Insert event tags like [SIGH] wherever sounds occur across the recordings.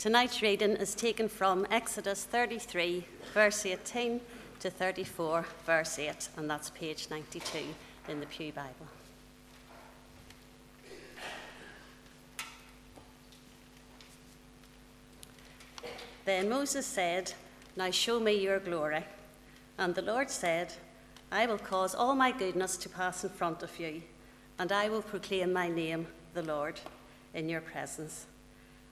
Tonight's reading is taken from Exodus 33, verse 18 to 34, verse 8, and that's page 92 in the Pew Bible. Then Moses said, Now show me your glory. And the Lord said, I will cause all my goodness to pass in front of you, and I will proclaim my name, the Lord, in your presence.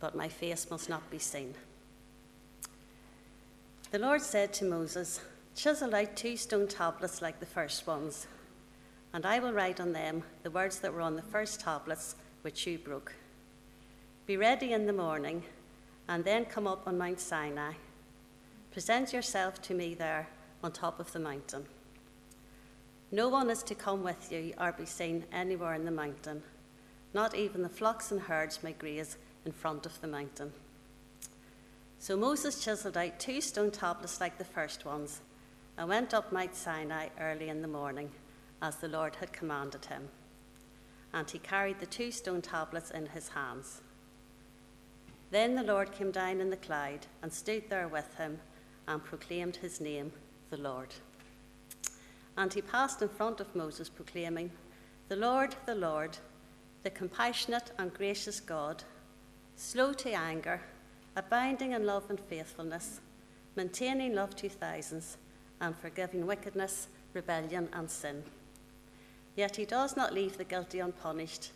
but my face must not be seen. The Lord said to Moses, Chisel out two stone tablets like the first ones, and I will write on them the words that were on the first tablets which you broke. Be ready in the morning, and then come up on Mount Sinai. Present yourself to me there on top of the mountain. No one is to come with you or be seen anywhere in the mountain. Not even the flocks and herds may graze in front of the mountain. So Moses chiseled out two stone tablets like the first ones and went up Mount Sinai early in the morning, as the Lord had commanded him. And he carried the two stone tablets in his hands. Then the Lord came down in the cloud and stood there with him and proclaimed his name, the Lord. And he passed in front of Moses, proclaiming, The Lord, the Lord, the compassionate and gracious God slow to anger, abounding in love and faithfulness, maintaining love to thousands, and forgiving wickedness, rebellion, and sin. Yet he does not leave the guilty unpunished.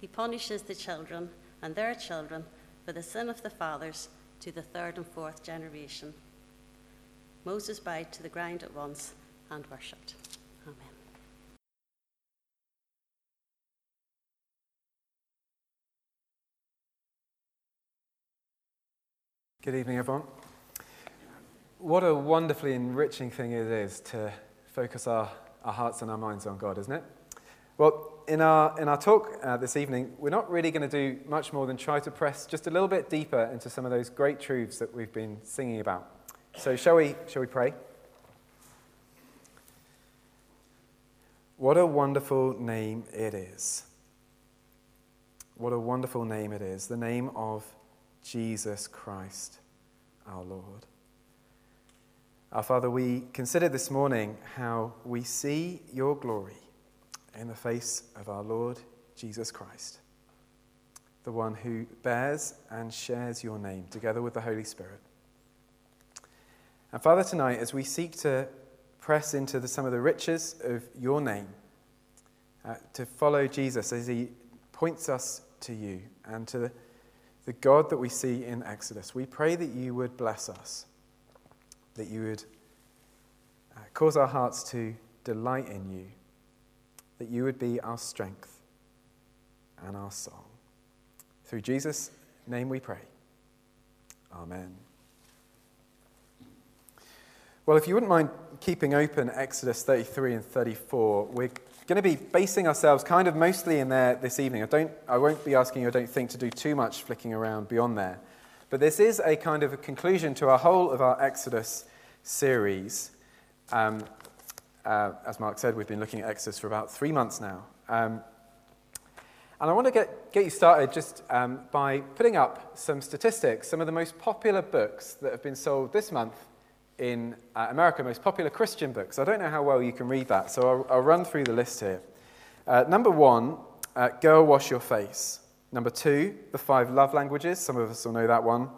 He punishes the children and their children for the sin of the fathers to the third and fourth generation. Moses bowed to the ground at once and worshipped. Amen. Good evening, everyone. What a wonderfully enriching thing it is to focus our, our hearts and our minds on God, isn't it? Well, in our, in our talk uh, this evening, we're not really going to do much more than try to press just a little bit deeper into some of those great truths that we've been singing about. So, shall we, shall we pray? What a wonderful name it is. What a wonderful name it is. The name of Jesus Christ, our Lord. Our Father, we consider this morning how we see your glory in the face of our Lord Jesus Christ, the one who bears and shares your name together with the Holy Spirit. And Father, tonight, as we seek to press into the, some of the riches of your name, uh, to follow Jesus as he points us to you and to the the God that we see in Exodus, we pray that you would bless us, that you would uh, cause our hearts to delight in you, that you would be our strength and our song. Through Jesus' name we pray. Amen. Well, if you wouldn't mind keeping open Exodus 33 and 34, we're going to be basing ourselves kind of mostly in there this evening. I, don't, I won't be asking you, I don't think, to do too much flicking around beyond there. But this is a kind of a conclusion to our whole of our Exodus series. Um, uh, as Mark said, we've been looking at Exodus for about three months now. Um, and I want to get, get you started just um, by putting up some statistics, some of the most popular books that have been sold this month in uh, America, most popular Christian books. I don't know how well you can read that, so I'll, I'll run through the list here. Uh, number one, uh, Girl Wash Your Face. Number two, The Five Love Languages. Some of us will know that one.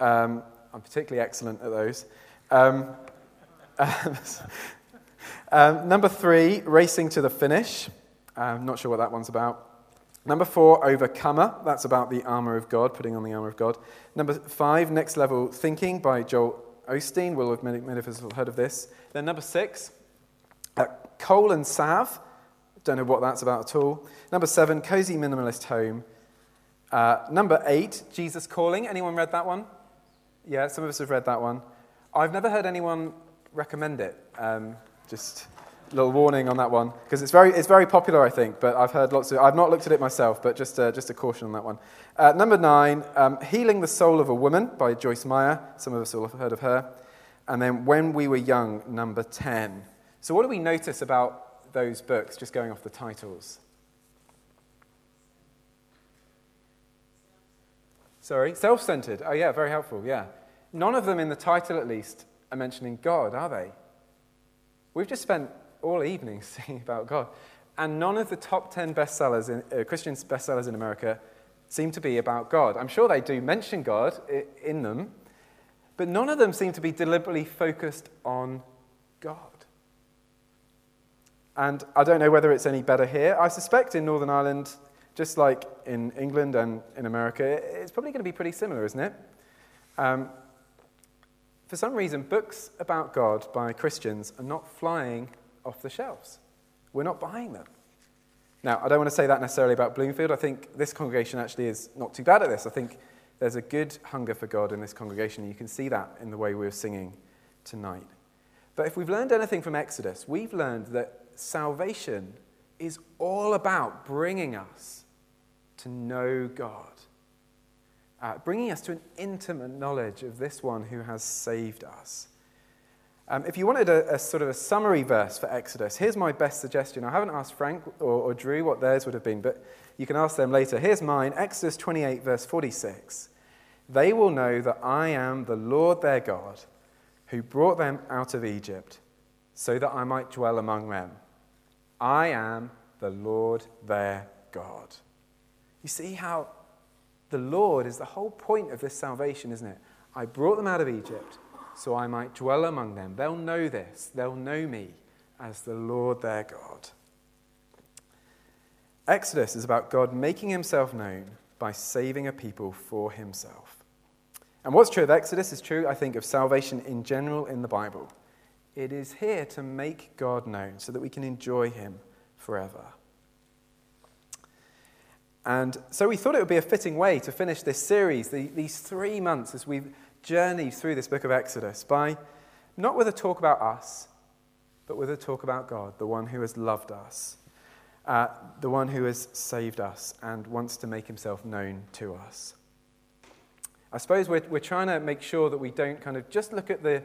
Um, I'm particularly excellent at those. Um, [LAUGHS] um, number three, Racing to the Finish. I'm not sure what that one's about. Number four, Overcomer. That's about the armor of God, putting on the armor of God. Number five, Next Level Thinking by Joel Osteen. Will have have heard of this. Then number six, uh, Coal and Salve. Don't know what that's about at all. Number seven, Cozy Minimalist Home. Uh, number eight, Jesus Calling. Anyone read that one? Yeah, some of us have read that one. I've never heard anyone recommend it. Um, just little warning on that one because it's very, it's very popular, I think. But I've heard lots of. I've not looked at it myself, but just, uh, just a caution on that one. Uh, number nine, um, "Healing the Soul of a Woman" by Joyce Meyer. Some of us will have heard of her. And then "When We Were Young," number ten. So, what do we notice about those books? Just going off the titles. Sorry, self centered. Oh, yeah, very helpful, yeah. None of them, in the title at least, are mentioning God, are they? We've just spent all evening [LAUGHS] singing about God. And none of the top 10 bestsellers in, uh, Christian bestsellers in America seem to be about God. I'm sure they do mention God in them, but none of them seem to be deliberately focused on God. And I don't know whether it's any better here. I suspect in Northern Ireland just like in England and in America, it's probably going to be pretty similar, isn't it? Um, for some reason, books about God by Christians are not flying off the shelves. We're not buying them. Now, I don't want to say that necessarily about Bloomfield. I think this congregation actually is not too bad at this. I think there's a good hunger for God in this congregation. You can see that in the way we were singing tonight. But if we've learned anything from Exodus, we've learned that salvation is all about bringing us to know God, uh, bringing us to an intimate knowledge of this one who has saved us. Um, if you wanted a, a, sort of a summary verse for Exodus, here's my best suggestion. I haven't asked Frank or, or Drew what theirs would have been, but you can ask them later. Here's mine Exodus 28, verse 46. They will know that I am the Lord their God who brought them out of Egypt so that I might dwell among them. I am the Lord their God. You see how the Lord is the whole point of this salvation, isn't it? I brought them out of Egypt so I might dwell among them. They'll know this, they'll know me as the Lord their God. Exodus is about God making himself known by saving a people for himself. And what's true of Exodus is true, I think, of salvation in general in the Bible. It is here to make God known so that we can enjoy him forever. And so we thought it would be a fitting way to finish this series, the, these three months as we've journeyed through this book of Exodus, by not with a talk about us, but with a talk about God, the one who has loved us, uh, the one who has saved us and wants to make himself known to us. I suppose we're, we're trying to make sure that we don't kind of just look at the,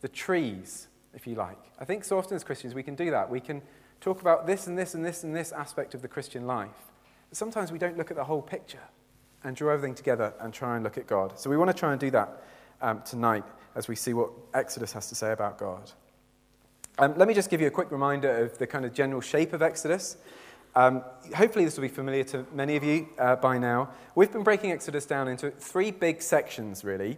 the trees, if you like. I think so often as Christians we can do that. We can talk about this and this and this and this aspect of the Christian life. But sometimes we don't look at the whole picture and draw everything together and try and look at God. So we want to try and do that um, tonight as we see what Exodus has to say about God. Um, let me just give you a quick reminder of the kind of general shape of Exodus. Um, hopefully, this will be familiar to many of you uh, by now. We've been breaking Exodus down into three big sections, really.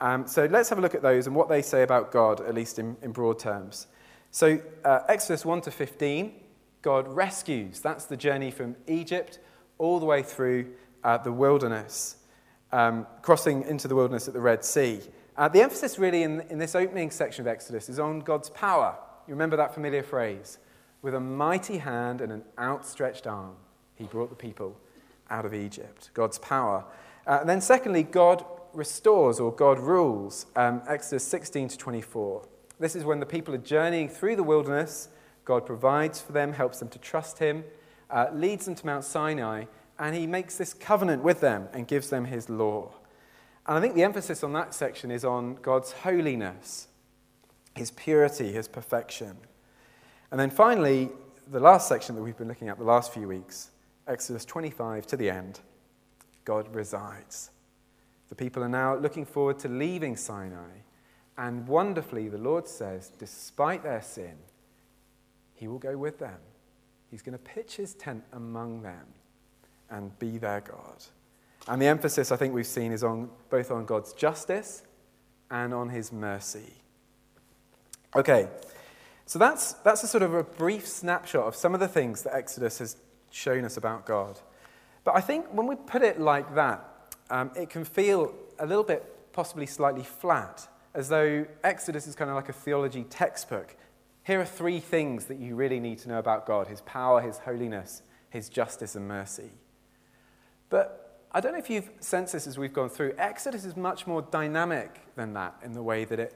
Um, so let's have a look at those and what they say about God, at least in, in broad terms. So, uh, Exodus 1 to 15 God rescues. That's the journey from Egypt all the way through uh, the wilderness, um, crossing into the wilderness at the Red Sea. Uh, the emphasis, really, in, in this opening section of Exodus is on God's power. You remember that familiar phrase? With a mighty hand and an outstretched arm, he brought the people out of Egypt. God's power. Uh, and then, secondly, God restores or God rules. Um, Exodus 16 to 24. This is when the people are journeying through the wilderness God provides for them, helps them to trust Him, uh, leads them to Mount Sinai, and He makes this covenant with them and gives them His law. And I think the emphasis on that section is on God's holiness, His purity, His perfection. And then finally, the last section that we've been looking at the last few weeks, Exodus 25 to the end, God resides. The people are now looking forward to leaving Sinai. And wonderfully, the Lord says, despite their sin, he will go with them. He's going to pitch his tent among them and be their God. And the emphasis I think we've seen is on both on God's justice and on his mercy. Okay, so that's, that's a sort of a brief snapshot of some of the things that Exodus has shown us about God. But I think when we put it like that, um, it can feel a little bit possibly slightly flat, as though Exodus is kind of like a theology textbook here are three things that you really need to know about God his power, his holiness, his justice, and mercy. But I don't know if you've sensed this as we've gone through. Exodus is much more dynamic than that in the way that it,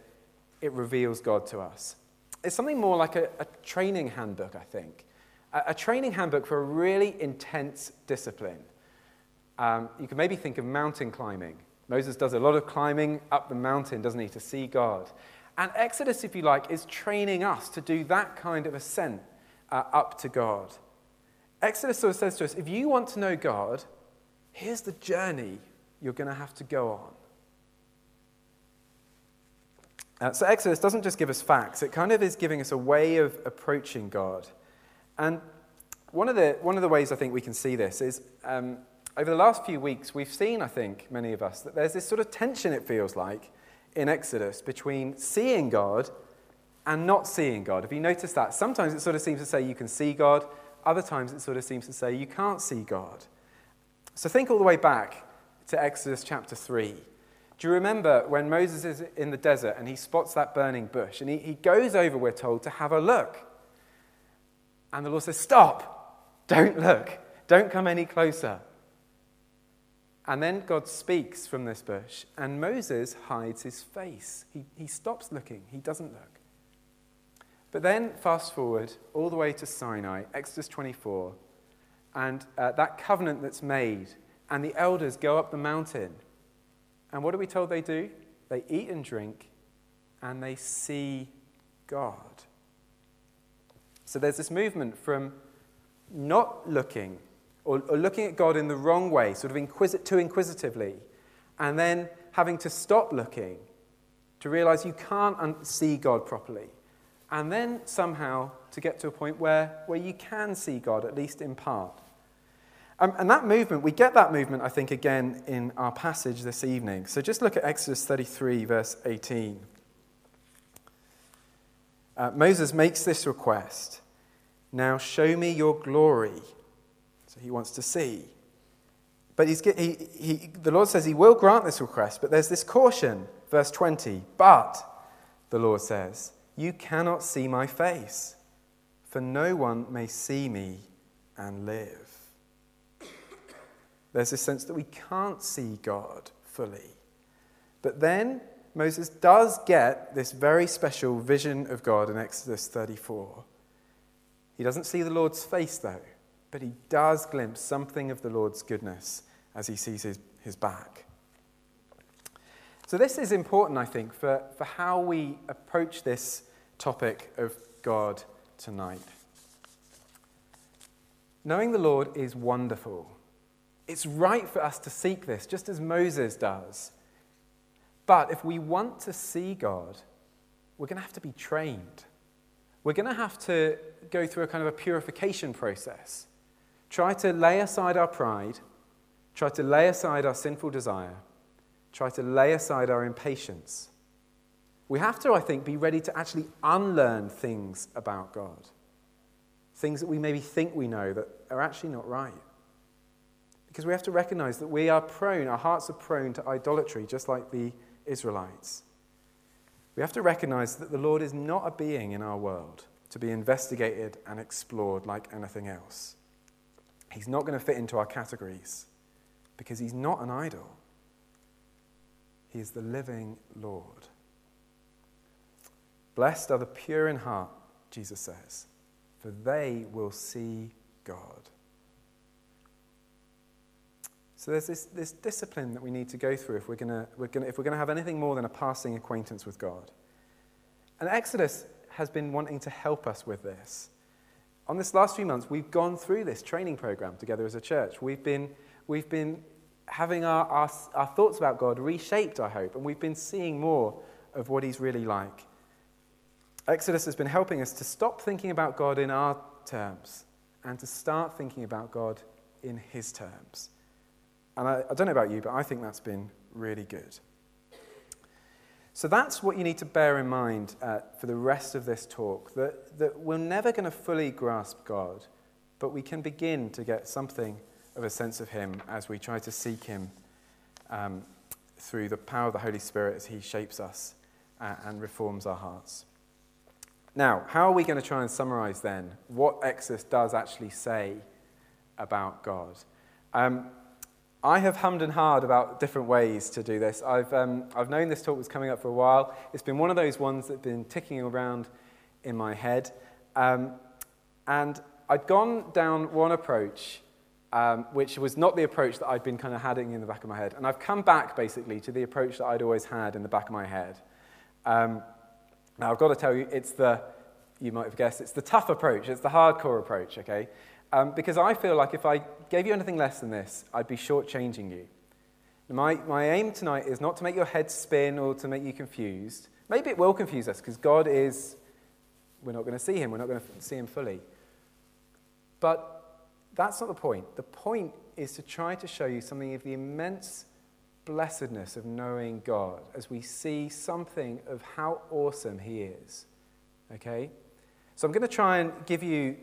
it reveals God to us. It's something more like a, a training handbook, I think. A, a, training handbook for a really intense discipline. Um, you can maybe think of mountain climbing. Moses does a lot of climbing up the mountain, doesn't he, to see God. And Exodus, if you like, is training us to do that kind of ascent uh, up to God. Exodus sort of says to us if you want to know God, here's the journey you're going to have to go on. Uh, so, Exodus doesn't just give us facts, it kind of is giving us a way of approaching God. And one of the, one of the ways I think we can see this is um, over the last few weeks, we've seen, I think, many of us, that there's this sort of tension, it feels like, in Exodus between seeing God and not seeing God. Have you noticed that? Sometimes it sort of seems to say you can see God, other times it sort of seems to say you can't see God. So think all the way back to Exodus chapter 3. Do you remember when Moses is in the desert and he spots that burning bush and he, he goes over, we're told, to have a look? And the Lord says, Stop! Don't look! Don't come any closer. And then God speaks from this bush, and Moses hides his face. He, he stops looking, he doesn't look. But then, fast forward all the way to Sinai, Exodus 24, and uh, that covenant that's made, and the elders go up the mountain. And what are we told they do? They eat and drink, and they see God. So there's this movement from not looking or, or looking at God in the wrong way, sort of inquisit- too inquisitively, and then having to stop looking to realize you can't un- see God properly, and then somehow to get to a point where, where you can see God, at least in part. Um, and that movement, we get that movement, I think, again in our passage this evening. So just look at Exodus 33, verse 18. Uh, Moses makes this request Now show me your glory. So he wants to see. But he's, he, he, the Lord says he will grant this request, but there's this caution. Verse 20. But, the Lord says, you cannot see my face, for no one may see me and live. There's this sense that we can't see God fully. But then Moses does get this very special vision of God in Exodus 34. He doesn't see the Lord's face, though but he does glimpse something of the Lord's goodness as he sees his, his back. So, this is important, I think, for, for how we approach this topic of God tonight. Knowing the Lord is wonderful. It's right for us to seek this, just as Moses does. But if we want to see God, we're going to have to be trained. We're going to have to go through a kind of a purification process. Try to lay aside our pride, try to lay aside our sinful desire, try to lay aside our impatience. We have to, I think, be ready to actually unlearn things about God. Things that we maybe think we know that are actually not right. Because we have to recognize that we are prone, our hearts are prone to idolatry, just like the Israelites. We have to recognize that the Lord is not a being in our world to be investigated and explored like anything else. He's not going to fit into our categories because he's not an idol. He is the living Lord. Blessed are the pure in heart, Jesus says, for they will see God. So there's this, this discipline that we need to go through if we're, gonna, we're gonna, if we're going to have anything more than a passing acquaintance with God. And Exodus has been wanting to help us with this on this last few months, we've gone through this training program together as a church. We've been, we've been having our, our, our thoughts about God reshaped, I hope, and we've been seeing more of what He's really like. Exodus has been helping us to stop thinking about God in our terms and to start thinking about God in His terms. And I, I don't know about you, but I think that's been really good. So that's what you need to bear in mind uh, for the rest of this talk that, that we're never going to fully grasp God, but we can begin to get something of a sense of Him as we try to seek Him um, through the power of the Holy Spirit as He shapes us uh, and reforms our hearts. Now, how are we going to try and summarize then what Exodus does actually say about God? Um, I have hummed and hard about different ways to do this. I've, um, I've known this talk was coming up for a while. It's been one of those ones that's been ticking around in my head. Um, and I'd gone down one approach, um, which was not the approach that I'd been kind of having in the back of my head. And I've come back basically to the approach that I'd always had in the back of my head. Um, now, I've got to tell you, it's the, you might have guessed, it's the tough approach, it's the hardcore approach, okay? Um, because I feel like if I gave you anything less than this, I'd be shortchanging you. My, my aim tonight is not to make your head spin or to make you confused. Maybe it will confuse us because God is, we're not going to see him, we're not going to see him fully. But that's not the point. The point is to try to show you something of the immense blessedness of knowing God as we see something of how awesome he is. Okay? So I'm going to try and give you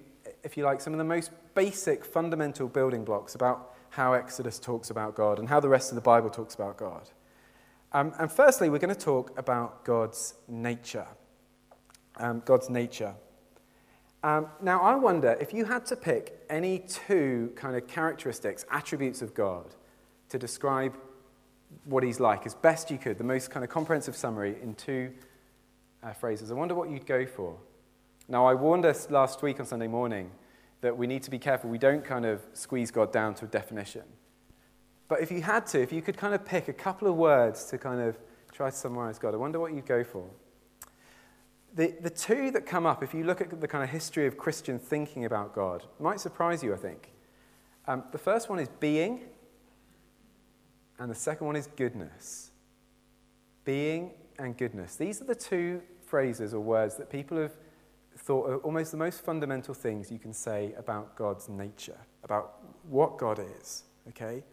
if you like, some of the most basic, fundamental building blocks about how Exodus talks about God and how the rest of the Bible talks about God. Um, and firstly, we're going to talk about God's nature. Um, God's nature. Um, now, I wonder if you had to pick any two kind of characteristics, attributes of God to describe what he's like as best you could, the most kind of comprehensive summary in two uh, phrases, I wonder what you'd go for. Now, I warned us last week on Sunday morning that we need to be careful we don't kind of squeeze God down to a definition. But if you had to, if you could kind of pick a couple of words to kind of try to summarize God, I wonder what you'd go for. The, the two that come up, if you look at the kind of history of Christian thinking about God, might surprise you, I think. Um, the first one is being, and the second one is goodness. Being and goodness. These are the two phrases or words that people have thought are almost the most fundamental things you can say about God's nature, about what God is, okay?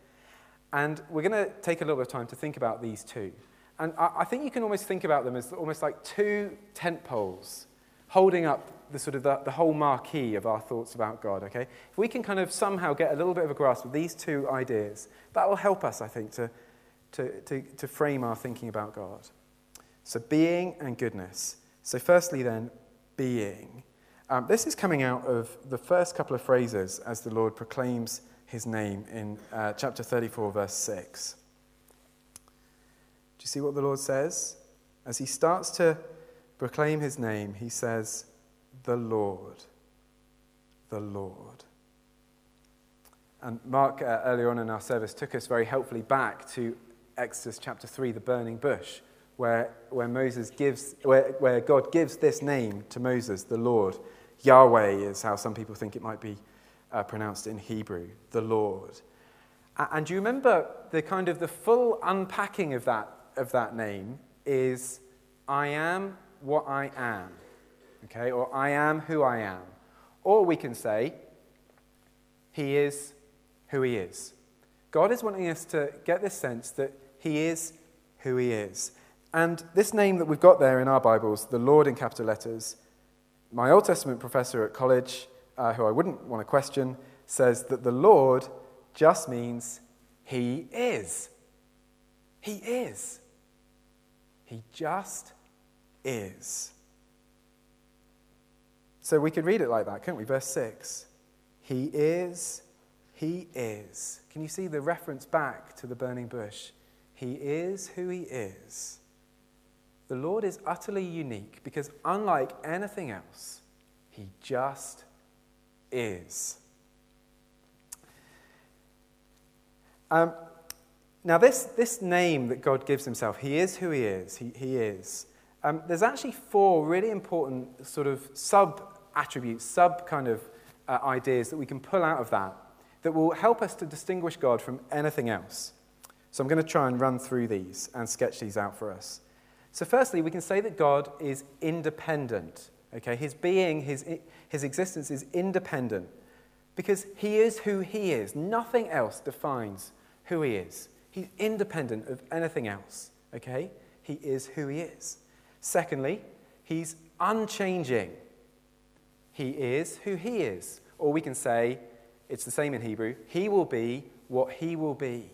And we're going to take a little bit of time to think about these two. And I, I think you can almost think about them as almost like two tent poles holding up the sort of the, the whole marquee of our thoughts about God, okay? If we can kind of somehow get a little bit of a grasp of these two ideas, that will help us, I think, to, to, to, to frame our thinking about God. So, being and goodness. So, firstly, then, being. Um, this is coming out of the first couple of phrases as the Lord proclaims his name in uh, chapter 34, verse 6. Do you see what the Lord says? As he starts to proclaim his name, he says, The Lord, the Lord. And Mark, uh, earlier on in our service, took us very helpfully back to Exodus chapter 3, the burning bush where, where, Moses gives, where, where God gives this name to Moses, the Lord. Yahweh is how some people think it might be uh, pronounced in Hebrew, the Lord. And do you remember the kind of the full unpacking of that, of that name is I am what I am, okay, or I am who I am. Or we can say, He is who He is. God is wanting us to get this sense that He is who He is. And this name that we've got there in our Bibles, the Lord in capital letters, my Old Testament professor at college, uh, who I wouldn't want to question, says that the Lord just means He is. He is. He just is. So we could read it like that, couldn't we? Verse 6. He is, He is. Can you see the reference back to the burning bush? He is who He is. The Lord is utterly unique because, unlike anything else, He just is. Um, now, this, this name that God gives Himself, He is who He is. He, he is. Um, there's actually four really important sort of sub attributes, sub kind of uh, ideas that we can pull out of that that will help us to distinguish God from anything else. So I'm going to try and run through these and sketch these out for us. So, firstly, we can say that God is independent. Okay, his being, his, his existence is independent because he is who he is. Nothing else defines who he is. He's independent of anything else. Okay, he is who he is. Secondly, he's unchanging. He is who he is. Or we can say, it's the same in Hebrew, he will be what he will be.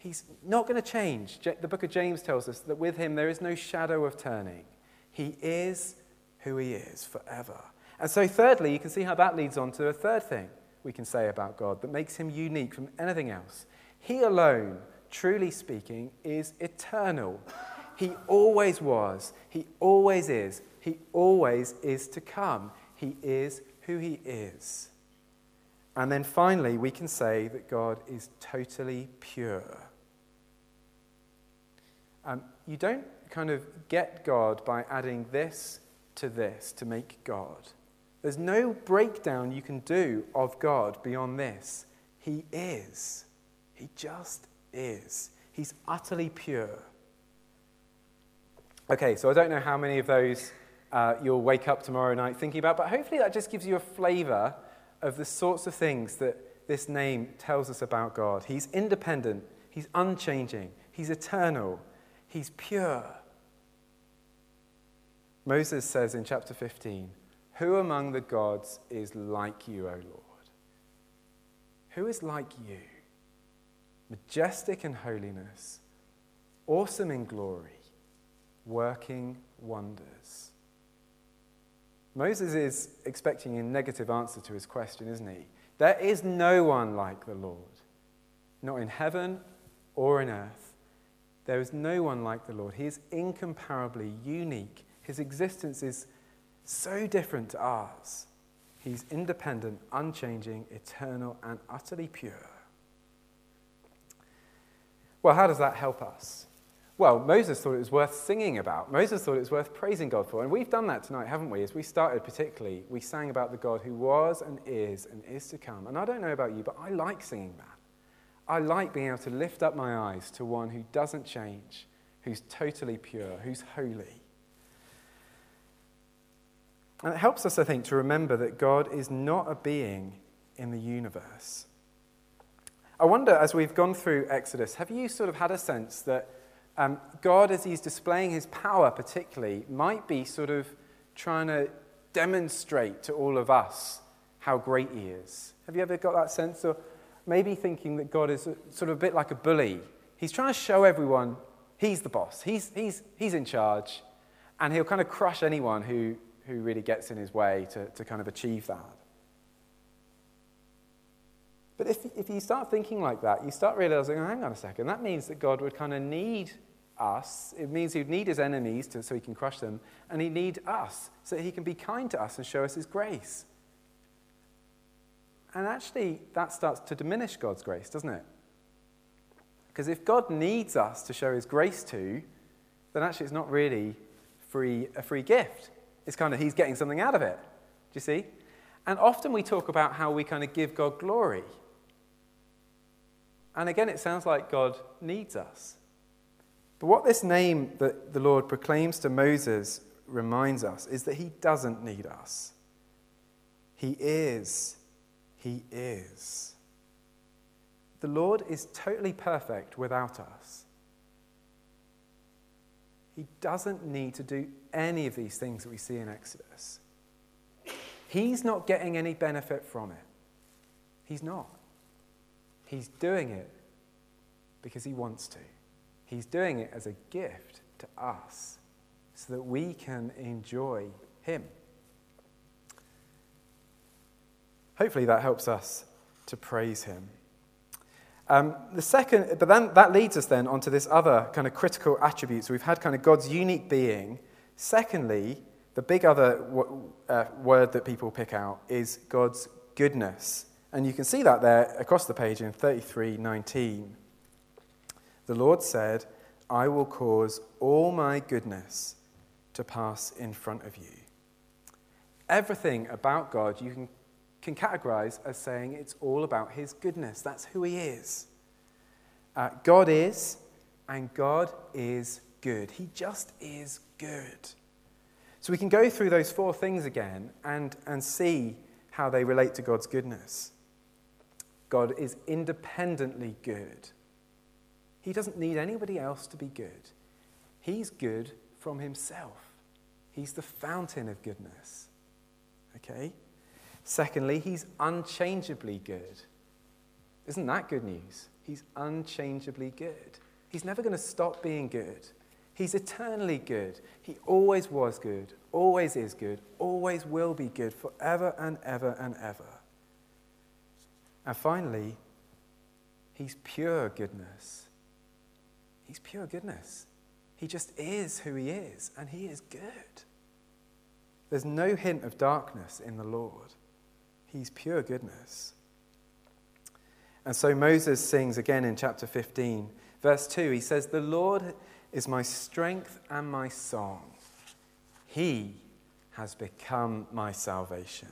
He's not going to change. The book of James tells us that with him there is no shadow of turning. He is who he is forever. And so, thirdly, you can see how that leads on to a third thing we can say about God that makes him unique from anything else. He alone, truly speaking, is eternal. He always was, He always is, He always is to come. He is who He is. And then finally, we can say that God is totally pure. Um, you don't kind of get God by adding this to this to make God. There's no breakdown you can do of God beyond this. He is. He just is. He's utterly pure. Okay, so I don't know how many of those uh, you'll wake up tomorrow night thinking about, but hopefully that just gives you a flavor of the sorts of things that this name tells us about God. He's independent, He's unchanging, He's eternal, He's pure. Moses says in chapter 15, Who among the gods is like you, O Lord? Who is like you? Majestic in holiness, awesome in glory, working wonders. Moses is expecting a negative answer to his question, isn't he? There is no one like the Lord, not in heaven or in earth. There is no one like the Lord. He is incomparably unique his existence is so different to ours. He's independent, unchanging, eternal, and utterly pure. Well, how does that help us? Well, Moses thought it was worth singing about. Moses thought it was worth praising God for. And we've done that tonight, haven't we? As we started, particularly, we sang about the God who was and is and is to come. And I don't know about you, but I like singing that. I like being able to lift up my eyes to one who doesn't change, who's totally pure, who's holy. And it helps us, I think, to remember that God is not a being in the universe. I wonder, as we've gone through Exodus, have you sort of had a sense that um, God, as He's displaying His power, particularly, might be sort of trying to demonstrate to all of us how great He is? Have you ever got that sense? Or maybe thinking that God is sort of a bit like a bully. He's trying to show everyone He's the boss, He's, he's, he's in charge, and He'll kind of crush anyone who who really gets in his way to, to kind of achieve that. But if, if you start thinking like that, you start realizing, oh, hang on a second, that means that God would kind of need us. It means he'd need his enemies to, so he can crush them, and he'd need us so he can be kind to us and show us his grace. And actually, that starts to diminish God's grace, doesn't it? Because if God needs us to show his grace to, then actually it's not really free, a free gift. It's kind of, he's getting something out of it. Do you see? And often we talk about how we kind of give God glory. And again, it sounds like God needs us. But what this name that the Lord proclaims to Moses reminds us is that he doesn't need us. He is. He is. The Lord is totally perfect without us. He doesn't need to do any of these things that we see in Exodus. He's not getting any benefit from it. He's not. He's doing it because he wants to. He's doing it as a gift to us so that we can enjoy him. Hopefully, that helps us to praise him. Um, the second, but then that leads us then onto this other kind of critical attribute. So we've had kind of God's unique being. Secondly, the big other w- uh, word that people pick out is God's goodness. And you can see that there across the page in 33:19. The Lord said, I will cause all my goodness to pass in front of you. Everything about God you can can categorize as saying it's all about his goodness. That's who he is. Uh, God is, and God is good. He just is good. So we can go through those four things again and, and see how they relate to God's goodness. God is independently good. He doesn't need anybody else to be good. He's good from himself. He's the fountain of goodness. Okay? Secondly, he's unchangeably good. Isn't that good news? He's unchangeably good. He's never going to stop being good. He's eternally good. He always was good, always is good, always will be good forever and ever and ever. And finally, He's pure goodness. He's pure goodness. He just is who He is, and He is good. There's no hint of darkness in the Lord. He's pure goodness. And so Moses sings again in chapter 15, verse 2. He says, The Lord is my strength and my song. He has become my salvation.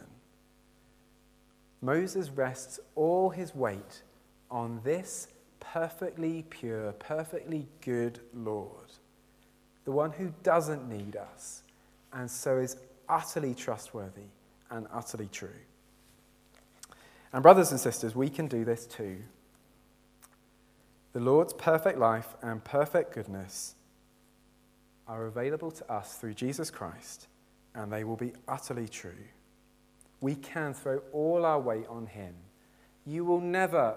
Moses rests all his weight on this perfectly pure, perfectly good Lord, the one who doesn't need us, and so is utterly trustworthy and utterly true. And, brothers and sisters, we can do this too. The Lord's perfect life and perfect goodness are available to us through Jesus Christ, and they will be utterly true. We can throw all our weight on Him. You will never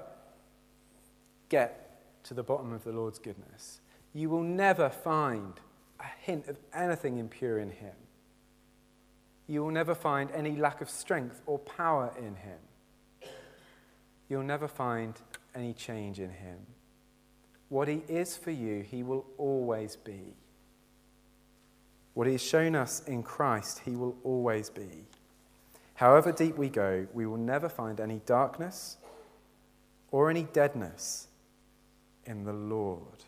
get to the bottom of the Lord's goodness. You will never find a hint of anything impure in Him. You will never find any lack of strength or power in Him you'll never find any change in him. What he is for you, he will always be. What he has shown us in Christ, he will always be. However deep we go, we will never find any darkness or any deadness in the Lord.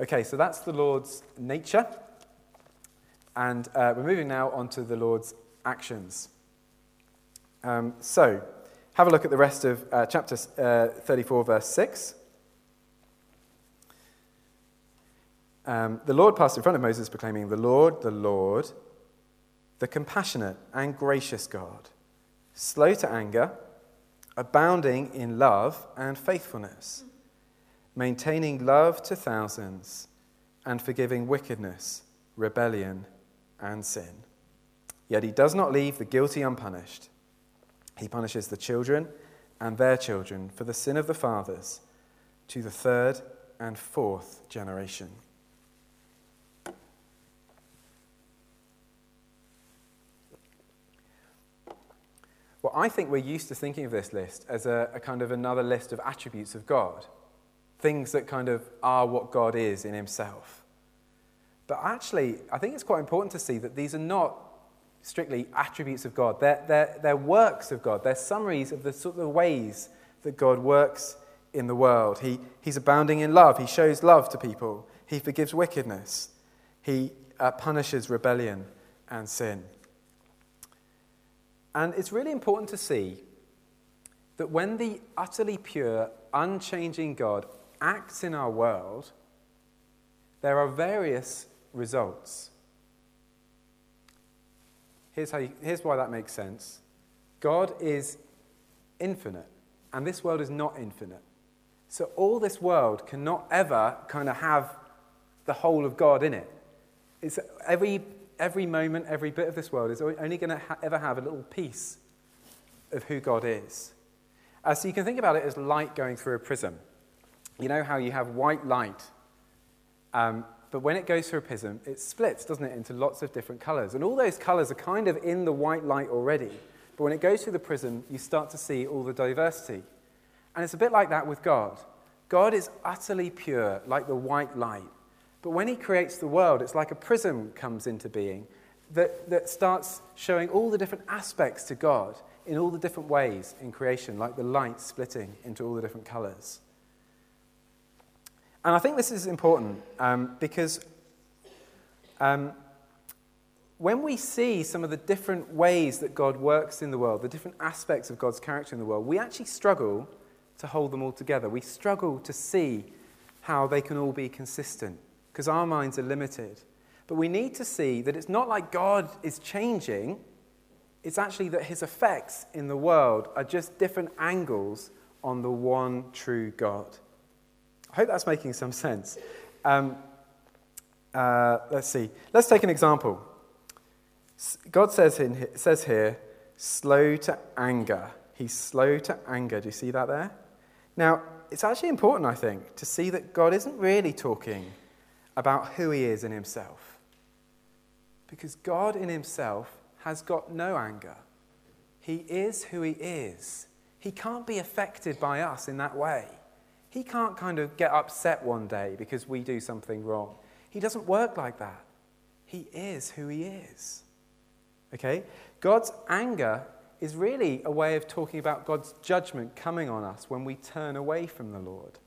Okay, so that's the Lord's nature. And uh, we're moving now on to the Lord's actions. Um, so, have a look at the rest of uh, chapter uh, 34, verse 6. Um, the Lord passed in front of Moses, proclaiming, The Lord, the Lord, the compassionate and gracious God, slow to anger, abounding in love and faithfulness, maintaining love to thousands, and forgiving wickedness, rebellion, and sin. Yet he does not leave the guilty unpunished. He punishes the children and their children for the sin of the fathers to the third and fourth generation. Well, I think we're used to thinking of this list as a, a, kind of another list of attributes of God, things that kind of are what God is in Himself. But actually, I think it's quite important to see that these are not strictly attributes of God. They're, they're, they're works of God. They're summaries of the sort of ways that God works in the world. He, he's abounding in love. He shows love to people. He forgives wickedness. He uh, punishes rebellion and sin. And it's really important to see that when the utterly pure, unchanging God acts in our world, there are various results. Here's, how you, here's why that makes sense God is infinite, and this world is not infinite. So, all this world cannot ever kind of have the whole of God in it. It's every, every moment, every bit of this world is only going to ha- ever have a little piece of who God is. Uh, so, you can think about it as light going through a prism. You know how you have white light um, but when it goes through a prism, it splits, doesn't it, into lots of different colors. And all those colors are kind of in the white light already. But when it goes through the prism, you start to see all the diversity. And it's a bit like that with God. God is utterly pure, like the white light. But when he creates the world, it's like a prism comes into being that, that starts showing all the different aspects to God in all the different ways in creation, like the light splitting into all the different colors. And I think this is important um, because um, when we see some of the different ways that God works in the world, the different aspects of God's character in the world, we actually struggle to hold them all together. We struggle to see how they can all be consistent because our minds are limited. But we need to see that it's not like God is changing, it's actually that his effects in the world are just different angles on the one true God. I hope that's making some sense. Um, uh, let's see. Let's take an example. God says, in, says here, slow to anger. He's slow to anger. Do you see that there? Now, it's actually important, I think, to see that God isn't really talking about who he is in himself. Because God in himself has got no anger. He is who he is. He can't be affected by us in that way. He can't kind of get upset one day because we do something wrong. He doesn't work like that. He is who he is. Okay? God's anger is really a way of talking about God's judgment coming on us when we turn away from the Lord.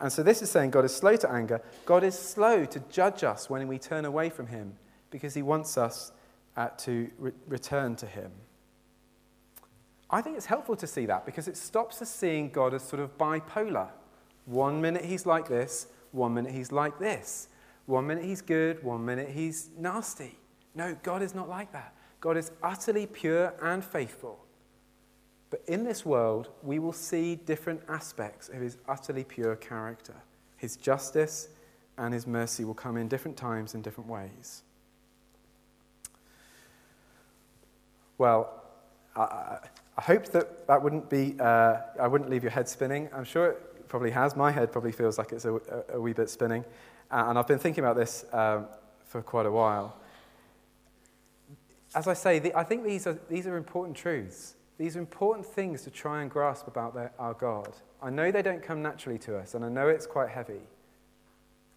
And so this is saying God is slow to anger. God is slow to judge us when we turn away from him because he wants us uh, to re- return to him. I think it's helpful to see that because it stops us seeing God as sort of bipolar. One minute he's like this, one minute he's like this. One minute he's good, one minute he's nasty. No, God is not like that. God is utterly pure and faithful. But in this world, we will see different aspects of his utterly pure character. His justice and his mercy will come in different times in different ways. Well, I, I hope that that wouldn't be, uh, I wouldn't leave your head spinning. I'm sure it probably has. My head probably feels like it's a, a, wee bit spinning. And I've been thinking about this um, for quite a while. As I say, the, I think these are, these are important truths. These are important things to try and grasp about their, our God. I know they don't come naturally to us, and I know it's quite heavy.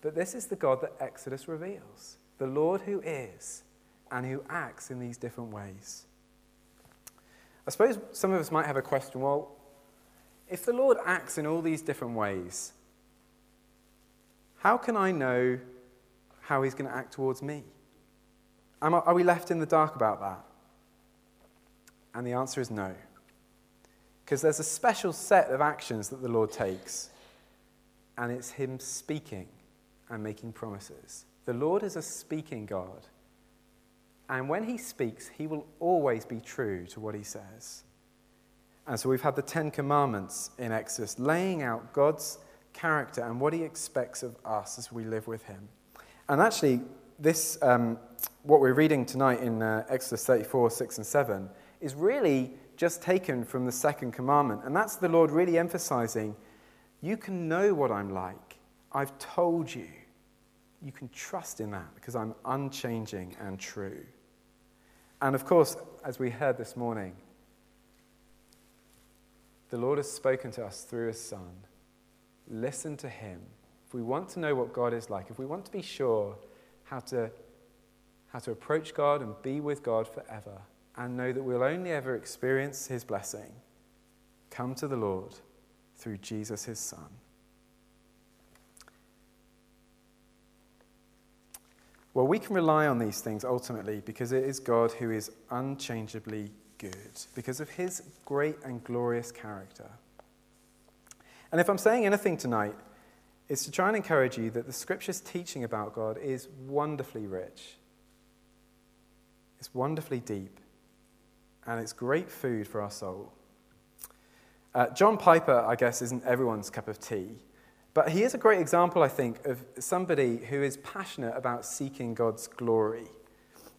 But this is the God that Exodus reveals the Lord who is and who acts in these different ways. I suppose some of us might have a question well, if the Lord acts in all these different ways, how can I know how he's going to act towards me? Are we left in the dark about that? And the answer is no. Because there's a special set of actions that the Lord takes, and it's Him speaking and making promises. The Lord is a speaking God. And when He speaks, He will always be true to what He says. And so we've had the Ten Commandments in Exodus, laying out God's character and what He expects of us as we live with Him. And actually, this, um, what we're reading tonight in uh, Exodus 34, 6 and 7, is really just taken from the second commandment. And that's the Lord really emphasizing you can know what I'm like. I've told you. You can trust in that because I'm unchanging and true. And of course, as we heard this morning, the Lord has spoken to us through His Son. Listen to Him. If we want to know what God is like, if we want to be sure how to, how to approach God and be with God forever, and know that we'll only ever experience his blessing, come to the Lord through Jesus, his Son. Well, we can rely on these things ultimately because it is God who is unchangeably good, because of his great and glorious character. And if I'm saying anything tonight, it's to try and encourage you that the scripture's teaching about God is wonderfully rich, it's wonderfully deep, and it's great food for our soul. Uh, John Piper, I guess, isn't everyone's cup of tea, but he is a great example, I think, of somebody who is passionate about seeking God's glory.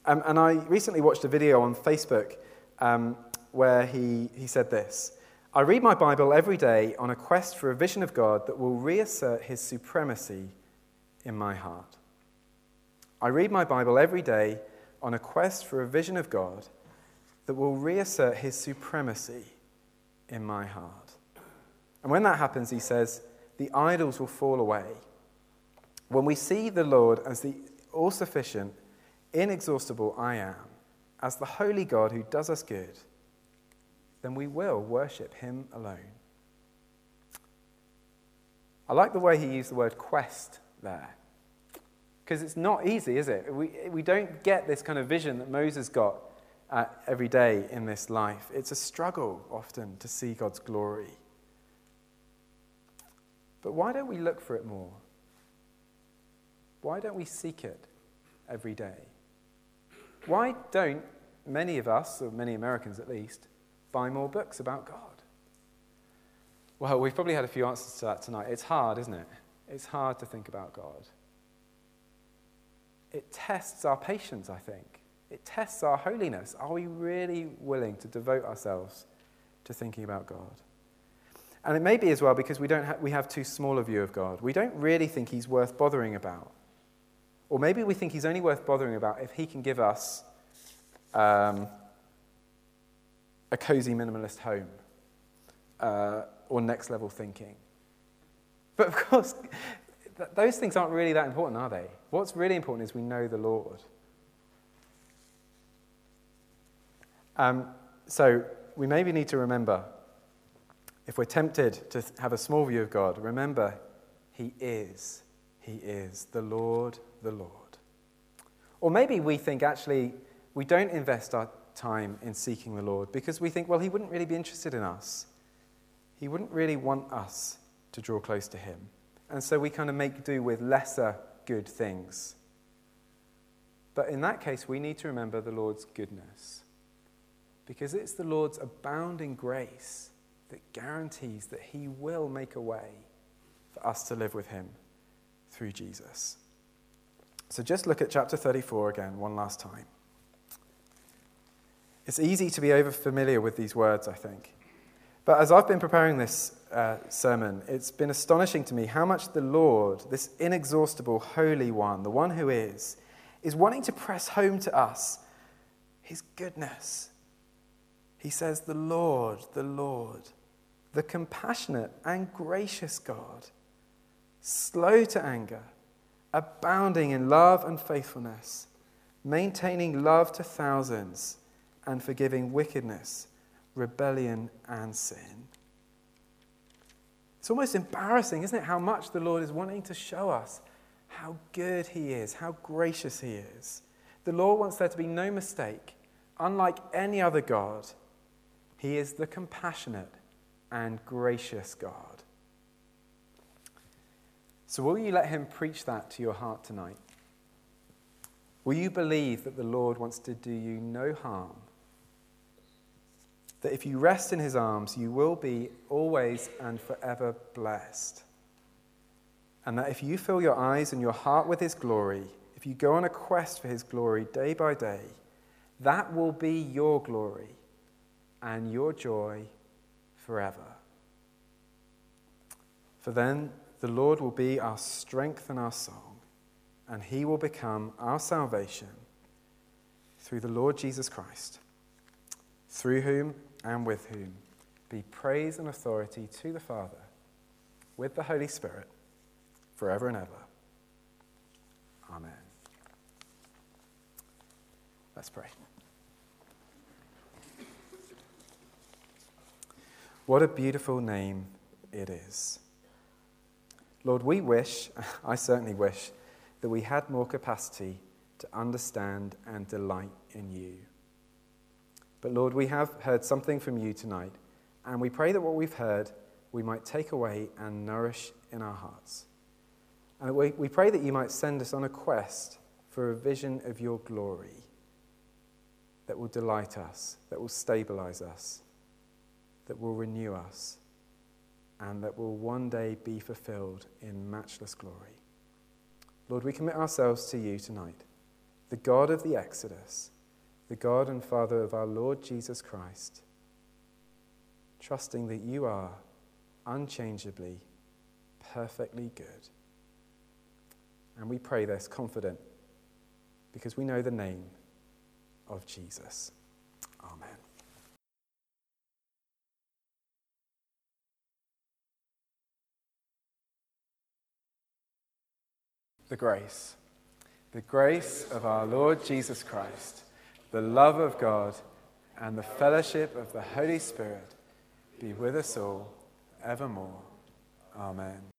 Um, and I recently watched a video on Facebook um, where he, he said this I read my Bible every day on a quest for a vision of God that will reassert his supremacy in my heart. I read my Bible every day on a quest for a vision of God that will reassert his supremacy in my heart. And when that happens, he says, the idols will fall away. When we see the Lord as the all sufficient, inexhaustible I am, as the holy God who does us good, then we will worship him alone. I like the way he used the word quest there. Because it's not easy, is it? We, we don't get this kind of vision that Moses got uh, every day in this life. It's a struggle often to see God's glory. But why don't we look for it more? Why don't we seek it every day? Why don't many of us, or many Americans at least, buy more books about God? Well, we've probably had a few answers to that tonight. It's hard, isn't it? It's hard to think about God. It tests our patience, I think. It tests our holiness. Are we really willing to devote ourselves to thinking about God? And it may be as well because we, don't ha- we have too small a view of God. We don't really think he's worth bothering about. Or maybe we think he's only worth bothering about if he can give us um, a cozy minimalist home uh, or next level thinking. But of course, th- those things aren't really that important, are they? What's really important is we know the Lord. Um, so we maybe need to remember if we're tempted to have a small view of God, remember He is. He is the Lord, the Lord. Or maybe we think actually we don't invest our time in seeking the Lord because we think, well, He wouldn't really be interested in us. He wouldn't really want us to draw close to Him. And so we kind of make do with lesser good things. But in that case, we need to remember the Lord's goodness because it's the Lord's abounding grace that guarantees that He will make a way for us to live with Him through Jesus. So just look at chapter 34 again, one last time. It's easy to be over familiar with these words, I think. But as I've been preparing this uh, sermon, it's been astonishing to me how much the Lord, this inexhaustible Holy One, the one who is, is wanting to press home to us his goodness. He says, The Lord, the Lord, the compassionate and gracious God, slow to anger, abounding in love and faithfulness, maintaining love to thousands, and forgiving wickedness, rebellion, and sin. It's almost embarrassing, isn't it, how much the Lord is wanting to show us how good He is, how gracious He is. The Lord wants there to be no mistake. Unlike any other God, He is the compassionate and gracious God. So, will you let Him preach that to your heart tonight? Will you believe that the Lord wants to do you no harm? That if you rest in His arms, you will be always and forever blessed. And that if you fill your eyes and your heart with His glory, if you go on a quest for His glory day by day, that will be your glory and your joy forever. For then the Lord will be our strength and our song, and he will become our salvation through the Lord Jesus Christ, through whom and with whom be praise and authority to the Father, with the Holy Spirit, forever and ever. Amen. Let's pray. What a beautiful name it is. Lord, we wish, [LAUGHS] I certainly wish, that we had more capacity to understand and delight in you. But Lord, we have heard something from you tonight, and we pray that what we've heard we might take away and nourish in our hearts. And we, we pray that you might send us on a quest for a vision of your glory that will delight us, that will stabilize us that will renew us and that will one day be fulfilled in matchless glory. Lord, we commit ourselves to you tonight, the God of the Exodus, the God and Father of our Lord Jesus Christ, trusting that you are unchangeably, perfectly good. And we pray this confident because we know the name of Jesus. The grace. The grace of our Lord Jesus Christ, the love of God, and the fellowship of the Holy Spirit be with us all evermore. Amen.